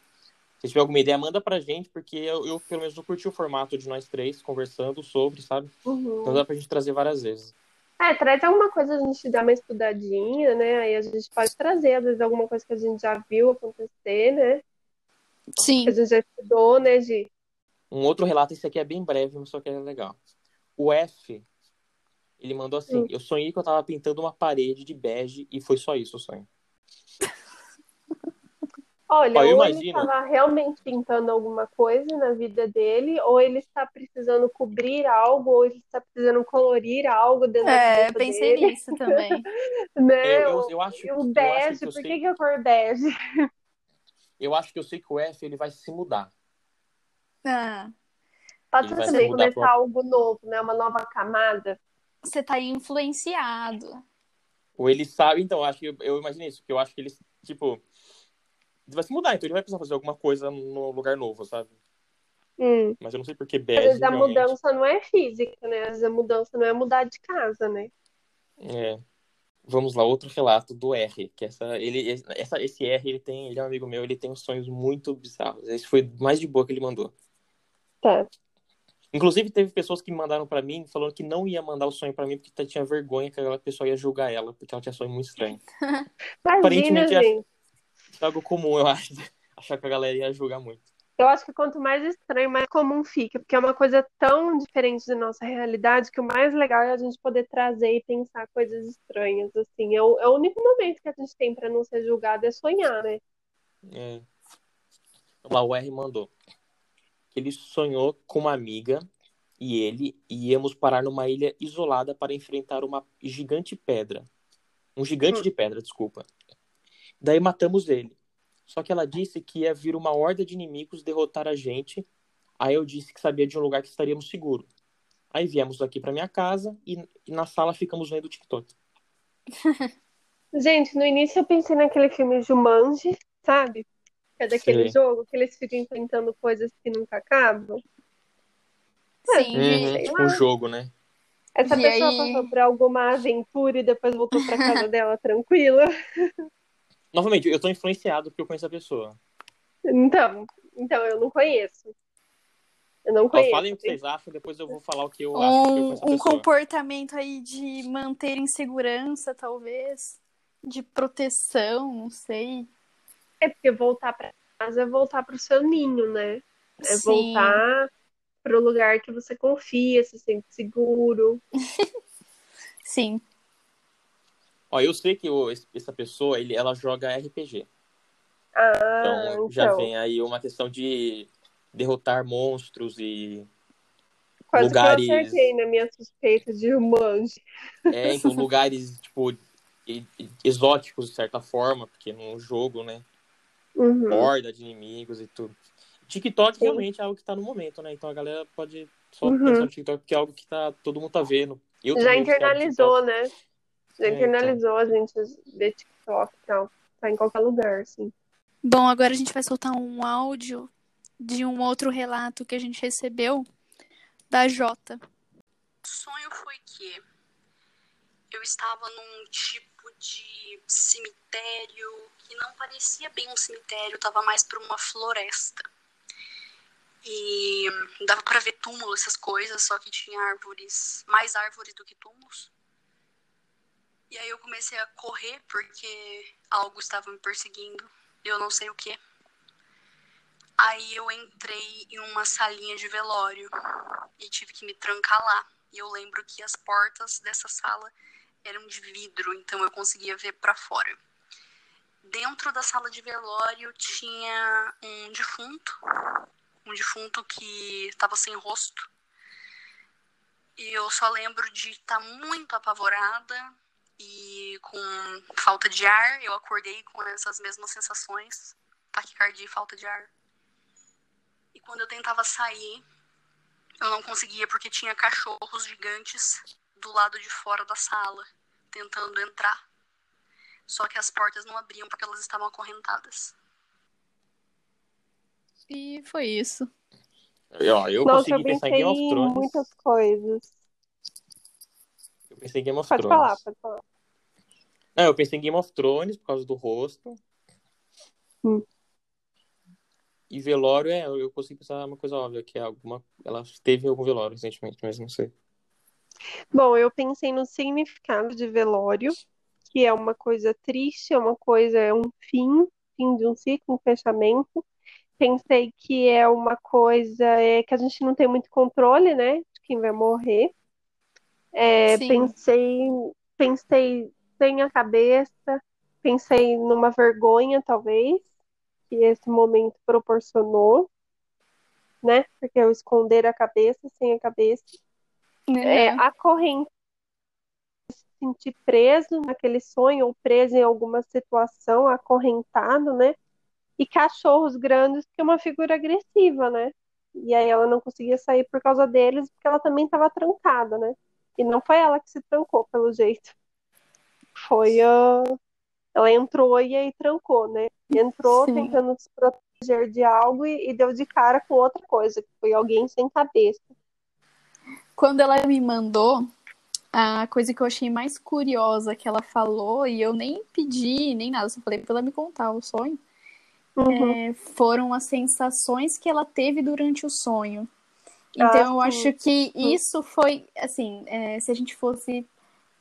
vocês tiverem alguma ideia, manda pra gente, porque eu, eu, pelo menos, não curti o formato de nós três conversando sobre, sabe?
Uhum.
Então dá pra gente trazer várias vezes.
É, traz alguma coisa, a gente dá uma estudadinha, né? Aí a gente pode trazer, às vezes, alguma coisa que a gente já viu acontecer, né?
Sim.
Que a gente já estudou, né, Gi?
Um outro relato, esse aqui é bem breve, mas só que é legal. O F, ele mandou assim:
Hum.
Eu sonhei que eu tava pintando uma parede de bege e foi só isso o sonho.
Olha, ou ele
imagino.
estava realmente pintando alguma coisa na vida dele, ou ele está precisando cobrir algo, ou ele está precisando colorir algo dentro da
É,
cabeça
pensei
dele,
nisso também.
né?
Eu, eu, eu acho,
E o bege,
que
por
sei,
que que é cor bege?
eu acho que eu sei que o F ele vai se mudar.
Ah,
Pode
Ele
ser
vai
também começar
pra-
algo novo, né? Uma nova camada.
você tá influenciado.
Ou ele sabe, então, eu acho que eu, eu imaginei isso, porque eu acho que ele, tipo, vai se mudar, então ele vai precisar fazer alguma coisa no lugar novo, sabe?
Hum.
Mas eu não sei porque
Às
bege,
vezes a
realmente.
mudança não é física, né? Às vezes a mudança não é mudar de casa, né?
É. Vamos lá, outro relato do R, que essa, ele, essa, esse R, ele tem, ele é um amigo meu, ele tem uns sonhos muito bizarros. Esse foi mais de boa que ele mandou.
Tá.
Inclusive, teve pessoas que me mandaram pra mim falando que não ia mandar o sonho pra mim porque tinha vergonha que aquela pessoa ia julgar ela, porque ela tinha sonho muito estranho.
Imagina,
Aparentemente, é-
gente.
Algo comum, eu acho. Achar que a galera ia julgar muito.
Eu acho que quanto mais estranho, mais comum fica, porque é uma coisa tão diferente da nossa realidade que o mais legal é a gente poder trazer e pensar coisas estranhas, assim. É o, é o único momento que a gente tem para não ser julgado é sonhar, né?
É. Lá, o R mandou. Que ele sonhou com uma amiga e ele íamos parar numa ilha isolada para enfrentar uma gigante pedra. Um gigante
Hum.
de pedra, desculpa. Daí matamos ele. Só que ela disse que ia vir uma horda de inimigos derrotar a gente. Aí eu disse que sabia de um lugar que estaríamos seguros. Aí viemos aqui para minha casa e, e na sala ficamos vendo o TikTok.
Gente, no início eu pensei naquele filme Jumanji, sabe? Que é daquele
Sei.
jogo que eles ficam inventando coisas que nunca acabam.
Sim,
Uhum, tipo um jogo, né?
Essa
E
pessoa
aí?
passou por alguma aventura e depois voltou pra casa dela tranquila.
Novamente, eu tô influenciado porque eu conheço a pessoa.
Então, então eu não conheço. Eu não
Ó,
conheço.
falem o que vocês acham, depois eu vou falar o que eu acho que eu
um,
conheço a
um
pessoa.
comportamento aí de manter em segurança, talvez. De proteção, não sei.
É porque voltar pra casa é voltar pro seu ninho, né? É
Sim.
voltar pro lugar que você confia, se sente seguro.
Sim.
Ó, eu sei que o- essa pessoa, ele, ela joga RPG.
Ah,
Então, já
então.
vem aí uma questão de derrotar monstros e
Quase
lugares-
que eu acertei na minha suspeita de Jumanji.
é, então, lugares tipo exóticos de certa forma, porque no jogo, né,
Uhum.
horda de inimigos e tudo. TikTok
Sim.
realmente é algo que tá no momento, né? Então a galera pode só
Uhum.
pensar no TikTok, porque é algo que tá, todo mundo tá vendo. Eu
Já internalizou, né? Já
É,
internalizou a gente ver TikTok e tal. Tá em qualquer lugar, assim.
Bom, agora a gente vai soltar um áudio de um outro relato que a gente recebeu da Jota.
O sonho foi que eu estava num tipo de cemitério que não parecia bem um cemitério, estava mais para uma floresta. E dava para ver túmulo, essas coisas, só que tinha árvores, mais árvores do que túmulos. E aí eu comecei a correr porque algo estava me perseguindo, eu não sei o que. Aí eu entrei em uma salinha de velório e tive que me trancar lá. E eu lembro que as portas dessa sala eram de vidro, então eu conseguia ver para fora. Dentro da sala de velório tinha um defunto, um defunto que estava sem rosto. E eu só lembro de estar muito apavorada e com falta de ar. Eu acordei com essas mesmas sensações, taquicardia e falta de ar. E quando eu tentava sair, eu não conseguia porque tinha cachorros gigantes do lado de fora da sala, tentando entrar. Só que as portas não abriam porque elas estavam acorrentadas.
E foi isso.
Eu, eu
Nossa, eu
consegui pensar em
pensei
Game of
em
Thrones.
muitas coisas.
Pensei em Game of
Pode
Thrones.
falar, pode falar.
Não, eu pensei em Game of Thrones por causa do rosto.
Hum.
E velório, é, eu consigo pensar uma coisa óbvia, que é alguma. Ela teve algum velório recentemente, mas não sei.
Bom, eu pensei no significado de velório, que é uma coisa triste, é uma coisa, é um fim, fim de um ciclo, um fechamento. Pensei que é uma coisa é, que a gente não tem muito controle, né, de quem vai morrer. É, pensei, pensei sem a cabeça, pensei numa vergonha, talvez, que esse momento proporcionou, né? Porque eu esconder a cabeça sem a cabeça. É,
Uhum.
a corrente se sentir preso naquele sonho ou preso em alguma situação, acorrentado, né? E cachorros grandes, que é uma figura agressiva, né? E aí ela não conseguia sair por causa deles, porque ela também estava trancada, né? E não foi ela que se trancou, pelo jeito. Foi a. Ela entrou e aí trancou, né? Entrou
Sim.
tentando se proteger de algo e, e deu de cara com outra coisa, que foi alguém sem cabeça.
Quando ela me mandou, a coisa que eu achei mais curiosa que ela falou, e eu nem pedi, nem nada, só falei pra ela me contar o sonho,
Uhum.
é, foram as sensações que ela teve durante o sonho. Então,
Ah,
eu
sim.
acho que isso foi, assim, é, se a gente fosse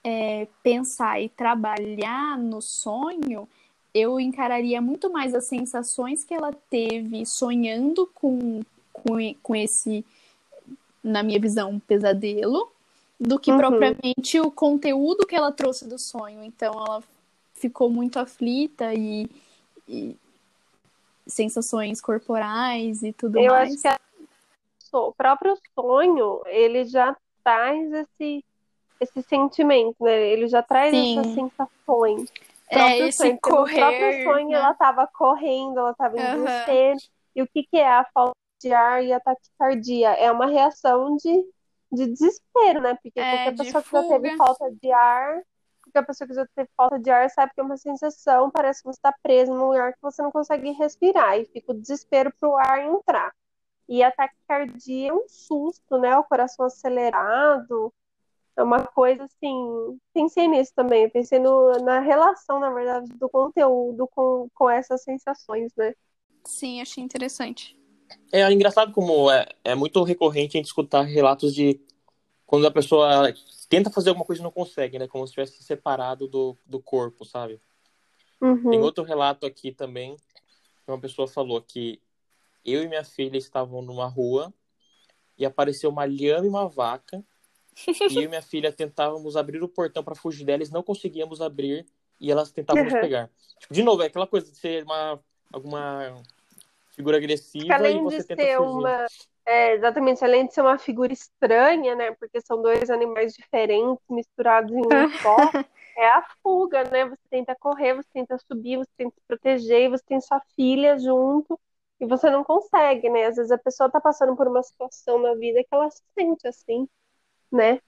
é, pensar e trabalhar no sonho, eu encararia muito mais as sensações que ela teve sonhando com, com, com esse, na minha visão, pesadelo, do que
Uhum.
propriamente o conteúdo que ela trouxe do sonho. Então, ela ficou muito aflita e, e sensações corporais e tudo
Eu
mais.
acho que so- o próprio sonho, ele já traz esse, esse sentimento, né? Ele já traz
Sim.
essas sensações.
É,
próprio
esse
sonho, porque no
correr,
próprio sonho
né?
ela estava correndo, ela estava em
Aham.
desespero. E o que que é a falta de ar e a taquicardia? É uma reação de, de desespero, né? Porque
É,
qualquer pessoa que já teve
fuga.
falta de ar, qualquer pessoa que já teve falta de ar sabe que é uma sensação, parece que você está preso num lugar que você não consegue respirar e fica o desespero para o ar entrar. E a taquicardia é um susto, né? O coração acelerado. É uma coisa assim. Pensei nisso também. Pensei no, na relação, na verdade, do conteúdo com, com essas sensações, né?
Sim, achei interessante.
É engraçado como é, é muito recorrente a gente escutar relatos de quando a pessoa tenta fazer alguma coisa e não consegue, né? Como se tivesse se separado do, do corpo, sabe? Tem
Uhum.
outro relato aqui também, que uma pessoa falou que eu e minha filha estavam numa rua e apareceu uma lhama e uma vaca. E eu e minha filha tentávamos abrir o portão para fugir delas, não conseguíamos abrir e elas tentavam nos
Uhum.
pegar. Tipo, de novo, é aquela coisa de ser uma alguma figura agressiva
além
e você
de
tenta
ser
fugir.
uma. É, exatamente, além de ser uma figura estranha, né? Porque são dois animais diferentes misturados em um só, é a fuga, né? Você tenta correr, você tenta subir, você tenta se proteger, e você tem sua filha junto, E você não consegue, né? Às vezes a pessoa tá passando por uma situação na vida que ela se sente assim, né?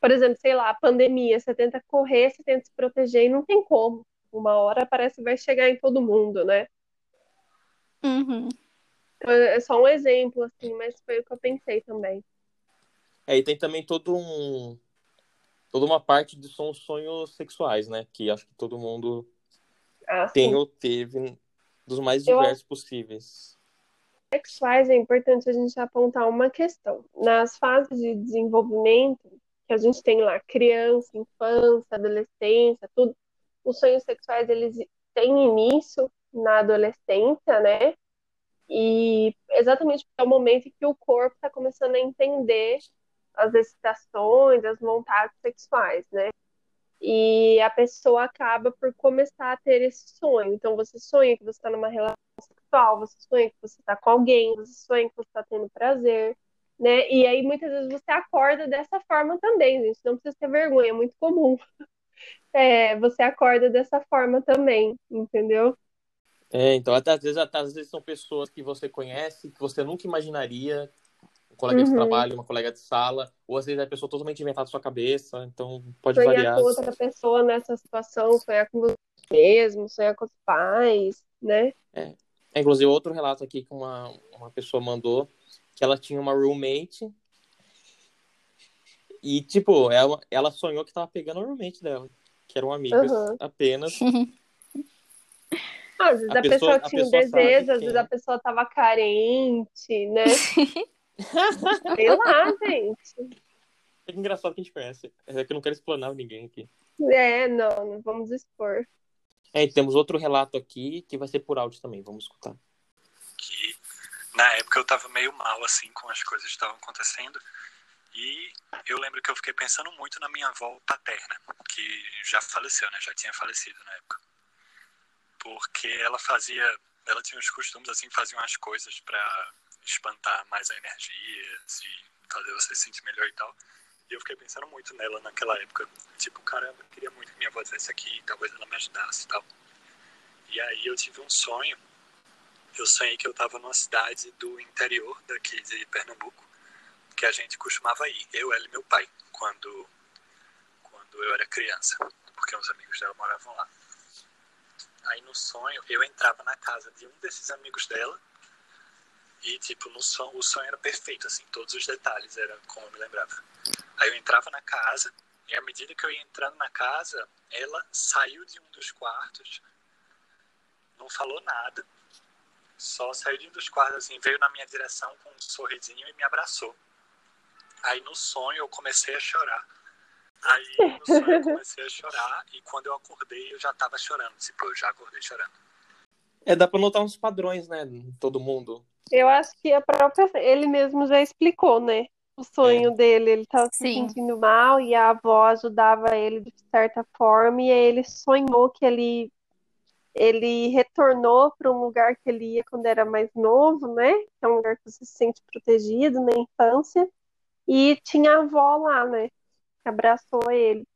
Por exemplo, sei lá, a pandemia, você tenta correr, você tenta se proteger e não tem como. Uma hora parece que vai chegar em todo mundo, né?
Uhum.
Então, é só um exemplo, assim, mas foi o que eu pensei também.
É, e tem também todo um. Toda uma parte de são sonhos sexuais, né? Que acho que todo mundo
Ah,
tem
sim.
ou teve dos mais
Eu
diversos possíveis.
sexuais é importante a gente apontar uma questão. Nas fases de desenvolvimento, que a gente tem lá criança, infância, adolescência, tudo, os sonhos sexuais eles têm início na adolescência, né? E exatamente porque é o momento em que o corpo está começando a entender as excitações, as vontades sexuais, né? E a pessoa acaba por começar a ter esse sonho. Então, você sonha que você está numa relação sexual, você sonha que você está com alguém, você sonha que você está tendo prazer, né? E aí, muitas vezes, você acorda dessa forma também, gente. Não precisa ter vergonha, é muito comum. É, você acorda dessa forma também, entendeu?
É, então, até, às, vezes, até, às vezes são pessoas que você conhece, que você nunca imaginaria, um colega de
Uhum.
trabalho, uma colega de sala, ou às vezes é a pessoa totalmente inventada na sua cabeça, então pode
Sonhar
variar.
com outra pessoa nessa situação, sonhar com você mesmo, sonhar com os pais, né?
É, inclusive, outro relato aqui que uma, uma pessoa mandou, que ela tinha uma roommate, e, tipo, ela, ela sonhou que tava pegando a roommate dela, que eram amigas
Uhum.
apenas.
Ah, Às vezes
A
a,
pessoa-
pessoa, tinha um
pessoa sabe
desejo, às vezes
é.
a pessoa tava carente, né? Sei lá, gente.
É engraçado que a gente conhece. É que eu não quero explanar ninguém aqui.
É, não, não vamos expor.
É, e temos outro relato aqui que vai ser por áudio também, vamos escutar.
que na época eu tava meio mal assim com as coisas que estavam acontecendo e eu lembro que eu fiquei pensando muito na minha avó paterna, que já faleceu, né? Já tinha falecido na época. Porque ela fazia, ela tinha uns costumes assim, fazia umas coisas pra espantar mais a energia e fazer você se sentir melhor e tal. E eu fiquei pensando muito nela naquela época. Tipo, caramba, eu queria muito que minha avó fizesse aqui, talvez ela me ajudasse e tal. E aí eu tive um sonho eu sonhei que eu estava numa cidade do interior daqui de Pernambuco, que a gente costumava ir, eu, ela e meu pai, quando, quando eu era criança, porque uns amigos dela moravam lá. Aí no sonho, eu entrava na casa de um desses amigos dela e, tipo, no sonho, o sonho era perfeito, assim, todos os detalhes, era como eu me lembrava. Aí eu entrava na casa e à medida que eu ia entrando na casa, ela saiu de um dos quartos, não falou nada, só saiu de um dos quartos assim, veio na minha direção com um sorrisinho e me abraçou. Aí no sonho eu comecei a chorar. Aí no sonho eu comecei a chorar e quando eu acordei eu já tava chorando. Tipo, eu já acordei chorando.
É, dá pra notar uns padrões, né, em todo mundo.
Eu acho que a própria. Ele mesmo já explicou, né? O sonho dele. Ele tava se
Sim.
sentindo mal e a avó ajudava ele de certa forma, e aí ele sonhou que ele. Ele retornou para um lugar que ele ia quando era mais novo, né? Que é um lugar que você se sente protegido na infância. E tinha a avó lá, né? Que abraçou ele.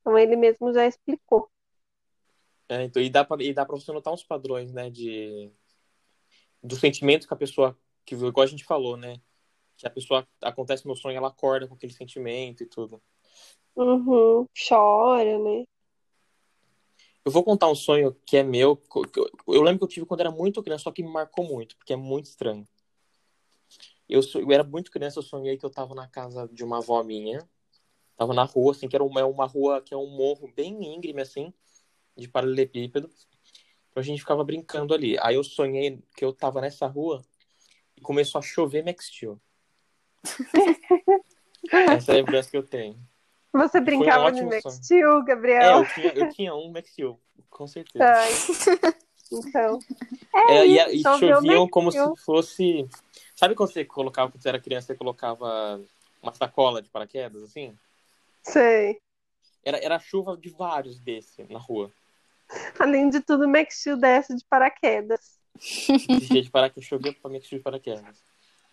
Então ele mesmo já explicou.
É, então, e dá e pra você notar uns padrões, né, de... Do sentimento que a pessoa... Que, igual a gente falou, né? Que a pessoa acontece no sonho, ela acorda com aquele sentimento e tudo.
Uhum. Chora, né?
Eu vou contar um sonho que é meu. que Eu, eu lembro que eu tive quando era muito criança, só que me marcou muito, porque é muito estranho. Eu, eu era muito criança, eu sonhei que eu tava na casa de uma avó minha. Tava na rua, assim, que era uma, uma rua que é um morro bem íngreme, assim, de paralelepípedo. Então a gente ficava brincando ali. Aí eu sonhei que eu tava nessa rua e começou a chover Max Steel. Essa é a lembrança que eu tenho.
Você brincava de Max. Steel,
É,
Gabriel?
eu tinha, eu tinha um Max Steel, com certeza.
Ai. Então.
É, e,
isso,
e
choveu
choviam como se fosse. Sabe quando você colocava, quando você era criança, você colocava uma sacola de paraquedas, assim?
Sei.
Era, era chuva de vários desse na rua.
Além de tudo, Max Steel desce de paraquedas.
De cheio de paraquedas, chovia pra mim que de paraquedas.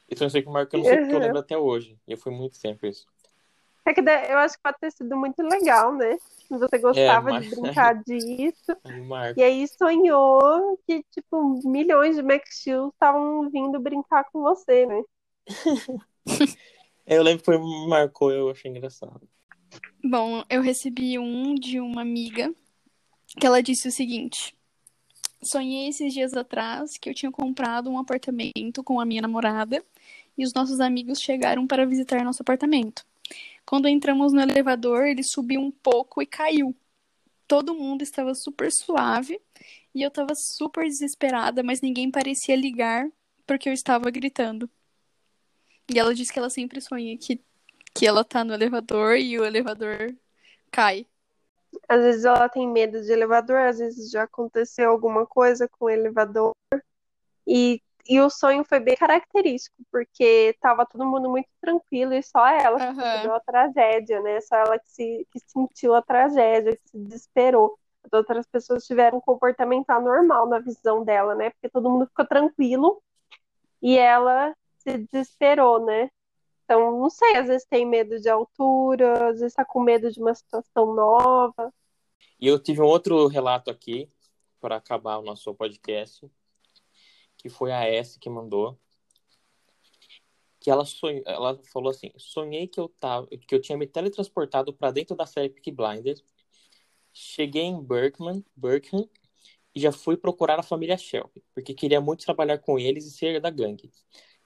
Isso é um sonho que marca, eu não sei porque eu
Uhum.
lembro até hoje. E eu fui muito tempo isso.
É que eu acho que pode ter sido muito legal, né? Você gostava
mas-
de brincar disso.
Marca.
E aí sonhou que, tipo, milhões de Max Steel estavam vindo brincar com você, né?
Eu lembro que foi, me marcou, eu achei engraçado.
Bom, eu recebi um de uma amiga que ela disse o seguinte: Sonhei esses dias atrás que eu tinha comprado um apartamento com a minha namorada e os nossos amigos chegaram para visitar nosso apartamento. Quando entramos no elevador, ele subiu um pouco e caiu. Todo mundo estava super suave e eu estava super desesperada, mas ninguém parecia ligar porque eu estava gritando. E ela disse que ela sempre sonha que, que ela tá no elevador e o elevador cai.
Às vezes ela tem medo de elevador, às vezes já aconteceu alguma coisa com o elevador. E, e o sonho foi bem característico, porque tava todo mundo muito tranquilo e só ela que
Aham.
percebeu a tragédia, né? Só ela que, se, que sentiu a tragédia, que se desesperou. As outras pessoas tiveram um comportamento anormal na visão dela, né? Porque todo mundo ficou tranquilo e ela se desesperou, né? Então, não sei, às vezes tem medo de altura, às vezes tá com medo de uma situação nova.
E eu tive um outro relato aqui, para acabar o nosso podcast, que foi a S que mandou. Que ela, sonhou, ela falou assim: sonhei que eu, tava, que eu tinha me teletransportado para dentro da série Peaky Blinders. Cheguei em Berkman, Berkham e já fui procurar a família Shelby, porque queria muito trabalhar com eles e ser da gangue.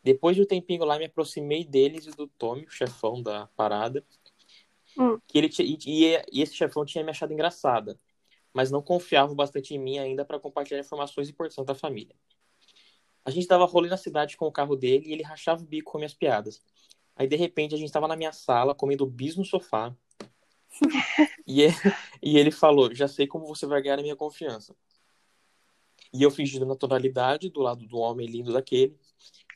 Depois de um tempinho lá, me aproximei deles e do Tommy, o chefão da parada.
Hum.
Que ele e, e- e esse chefão tinha me achado engraçada, mas não confiava bastante em mim ainda para compartilhar informações importantes da família. A gente dava rolê na cidade com o carro dele e ele rachava o bico com minhas piadas. Aí, de repente, a gente estava na minha sala, comendo bis no sofá. e, ele, e ele falou: Já sei como você vai ganhar a minha confiança. E eu fingindo naturalidade do lado do homem lindo daquele.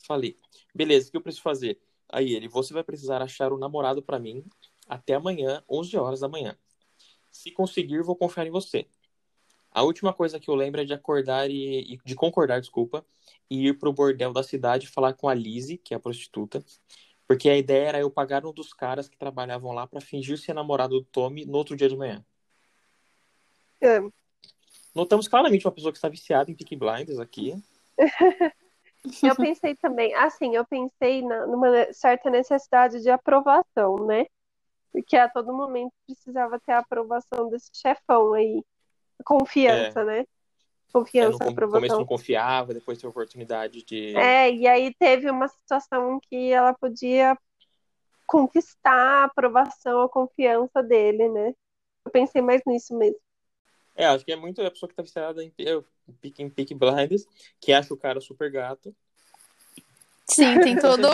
Falei: Beleza, o que eu preciso fazer? Aí ele: Você vai precisar achar um namorado para mim até amanhã, 11 horas da manhã. Se conseguir, vou confiar em você. A última coisa que eu lembro é de acordar e, de concordar, desculpa, e ir pro bordel da cidade falar com a Lizzie, que é a prostituta, porque a ideia era eu pagar um dos caras que trabalhavam lá para fingir ser namorado do Tommy no outro dia de manhã.
É.
Notamos claramente uma pessoa que está viciada em Peaky Blinders aqui.
Eu pensei também, assim, eu pensei na, numa certa necessidade de aprovação, né? Porque a todo momento precisava ter a aprovação desse chefão aí. Confiança, né?
É, no
Confiança,
com- começo
aprovação.
não confiava, depois teve a oportunidade de.
É, e aí teve uma situação que ela podia conquistar a aprovação, a confiança dele, né? Eu pensei mais nisso mesmo.
É, acho que é muito a pessoa que está viciada em, eu, em Peaky Blinders, que acha o cara super gato.
Sim, tem todo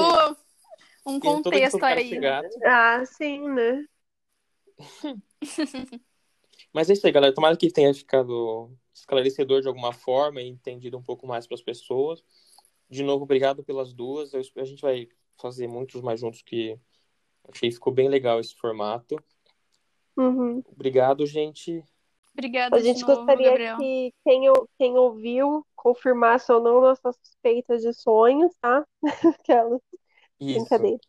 um
Tem
contexto aí.
gato.
Ah, sim, né?
Mas é isso aí, galera. Tomara que tenha ficado esclarecedor de alguma forma e entendido um pouco mais para as pessoas. De novo, obrigado pelas duas. Eu, a gente vai fazer muitos mais juntos que achei que ficou bem legal esse formato.
Uhum.
Obrigado, gente.
Obrigada
A gente
novo,
gostaria
Gabriel.
que quem, quem ouviu confirmasse ou não nossas suspeitas de sonhos, tá? Aquelas
Isso.
brincadeira.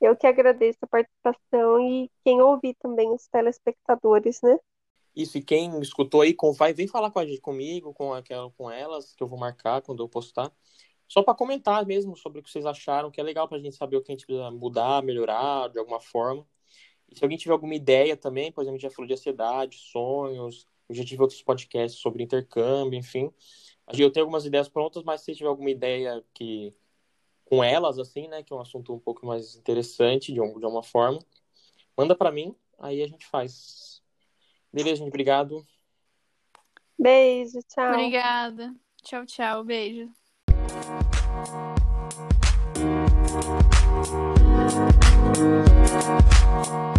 Eu que agradeço a participação e quem ouvir também, os telespectadores, né?
Isso, e quem escutou aí, com- vai, vem falar com a gente, comigo, com, aquela, com elas, que eu vou marcar quando eu postar. Só para comentar mesmo sobre o que vocês acharam, que é legal pra gente saber o que a gente precisa mudar, melhorar de alguma forma. E se alguém tiver alguma ideia também, por exemplo, a gente já falou de ansiedade, sonhos, eu já tive outros podcasts sobre intercâmbio, enfim. Eu tenho algumas ideias prontas, mas se tiver alguma ideia que com elas, assim, né, que é um assunto um pouco mais interessante de, um, de uma forma, manda para mim, aí a gente faz. Beleza, gente, obrigado.
Beijo, tchau.
Obrigada. Tchau, tchau. Beijo.
Thank